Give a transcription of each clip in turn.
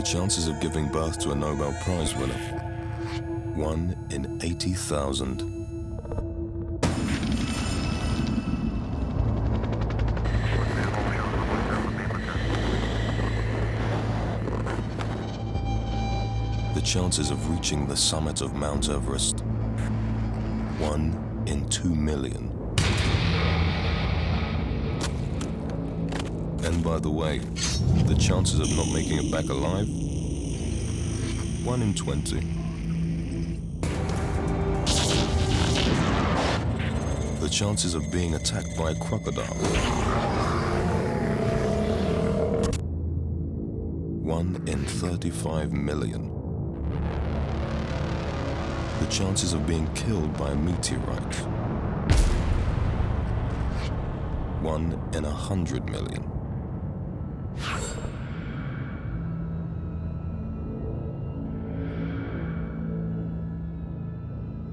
chances of giving birth to a Nobel Prize winner? One in 80,000. The chances of reaching the summit of Mount Everest? One in two million. And by the way, the chances of not making it back alive? One in 20. The chances of being attacked by a crocodile? One in 35 million. The chances of being killed by a meteorite? One in a hundred million.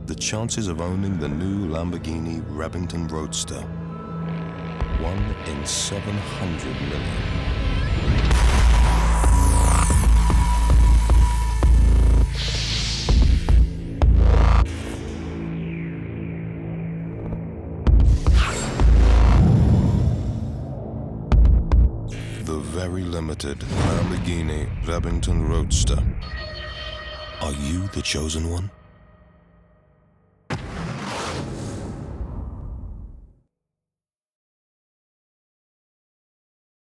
The chances of owning the new Lamborghini Reventon Roadster. One in 700 million. The very limited Lamborghini Reventon Roadster. Are you the chosen one?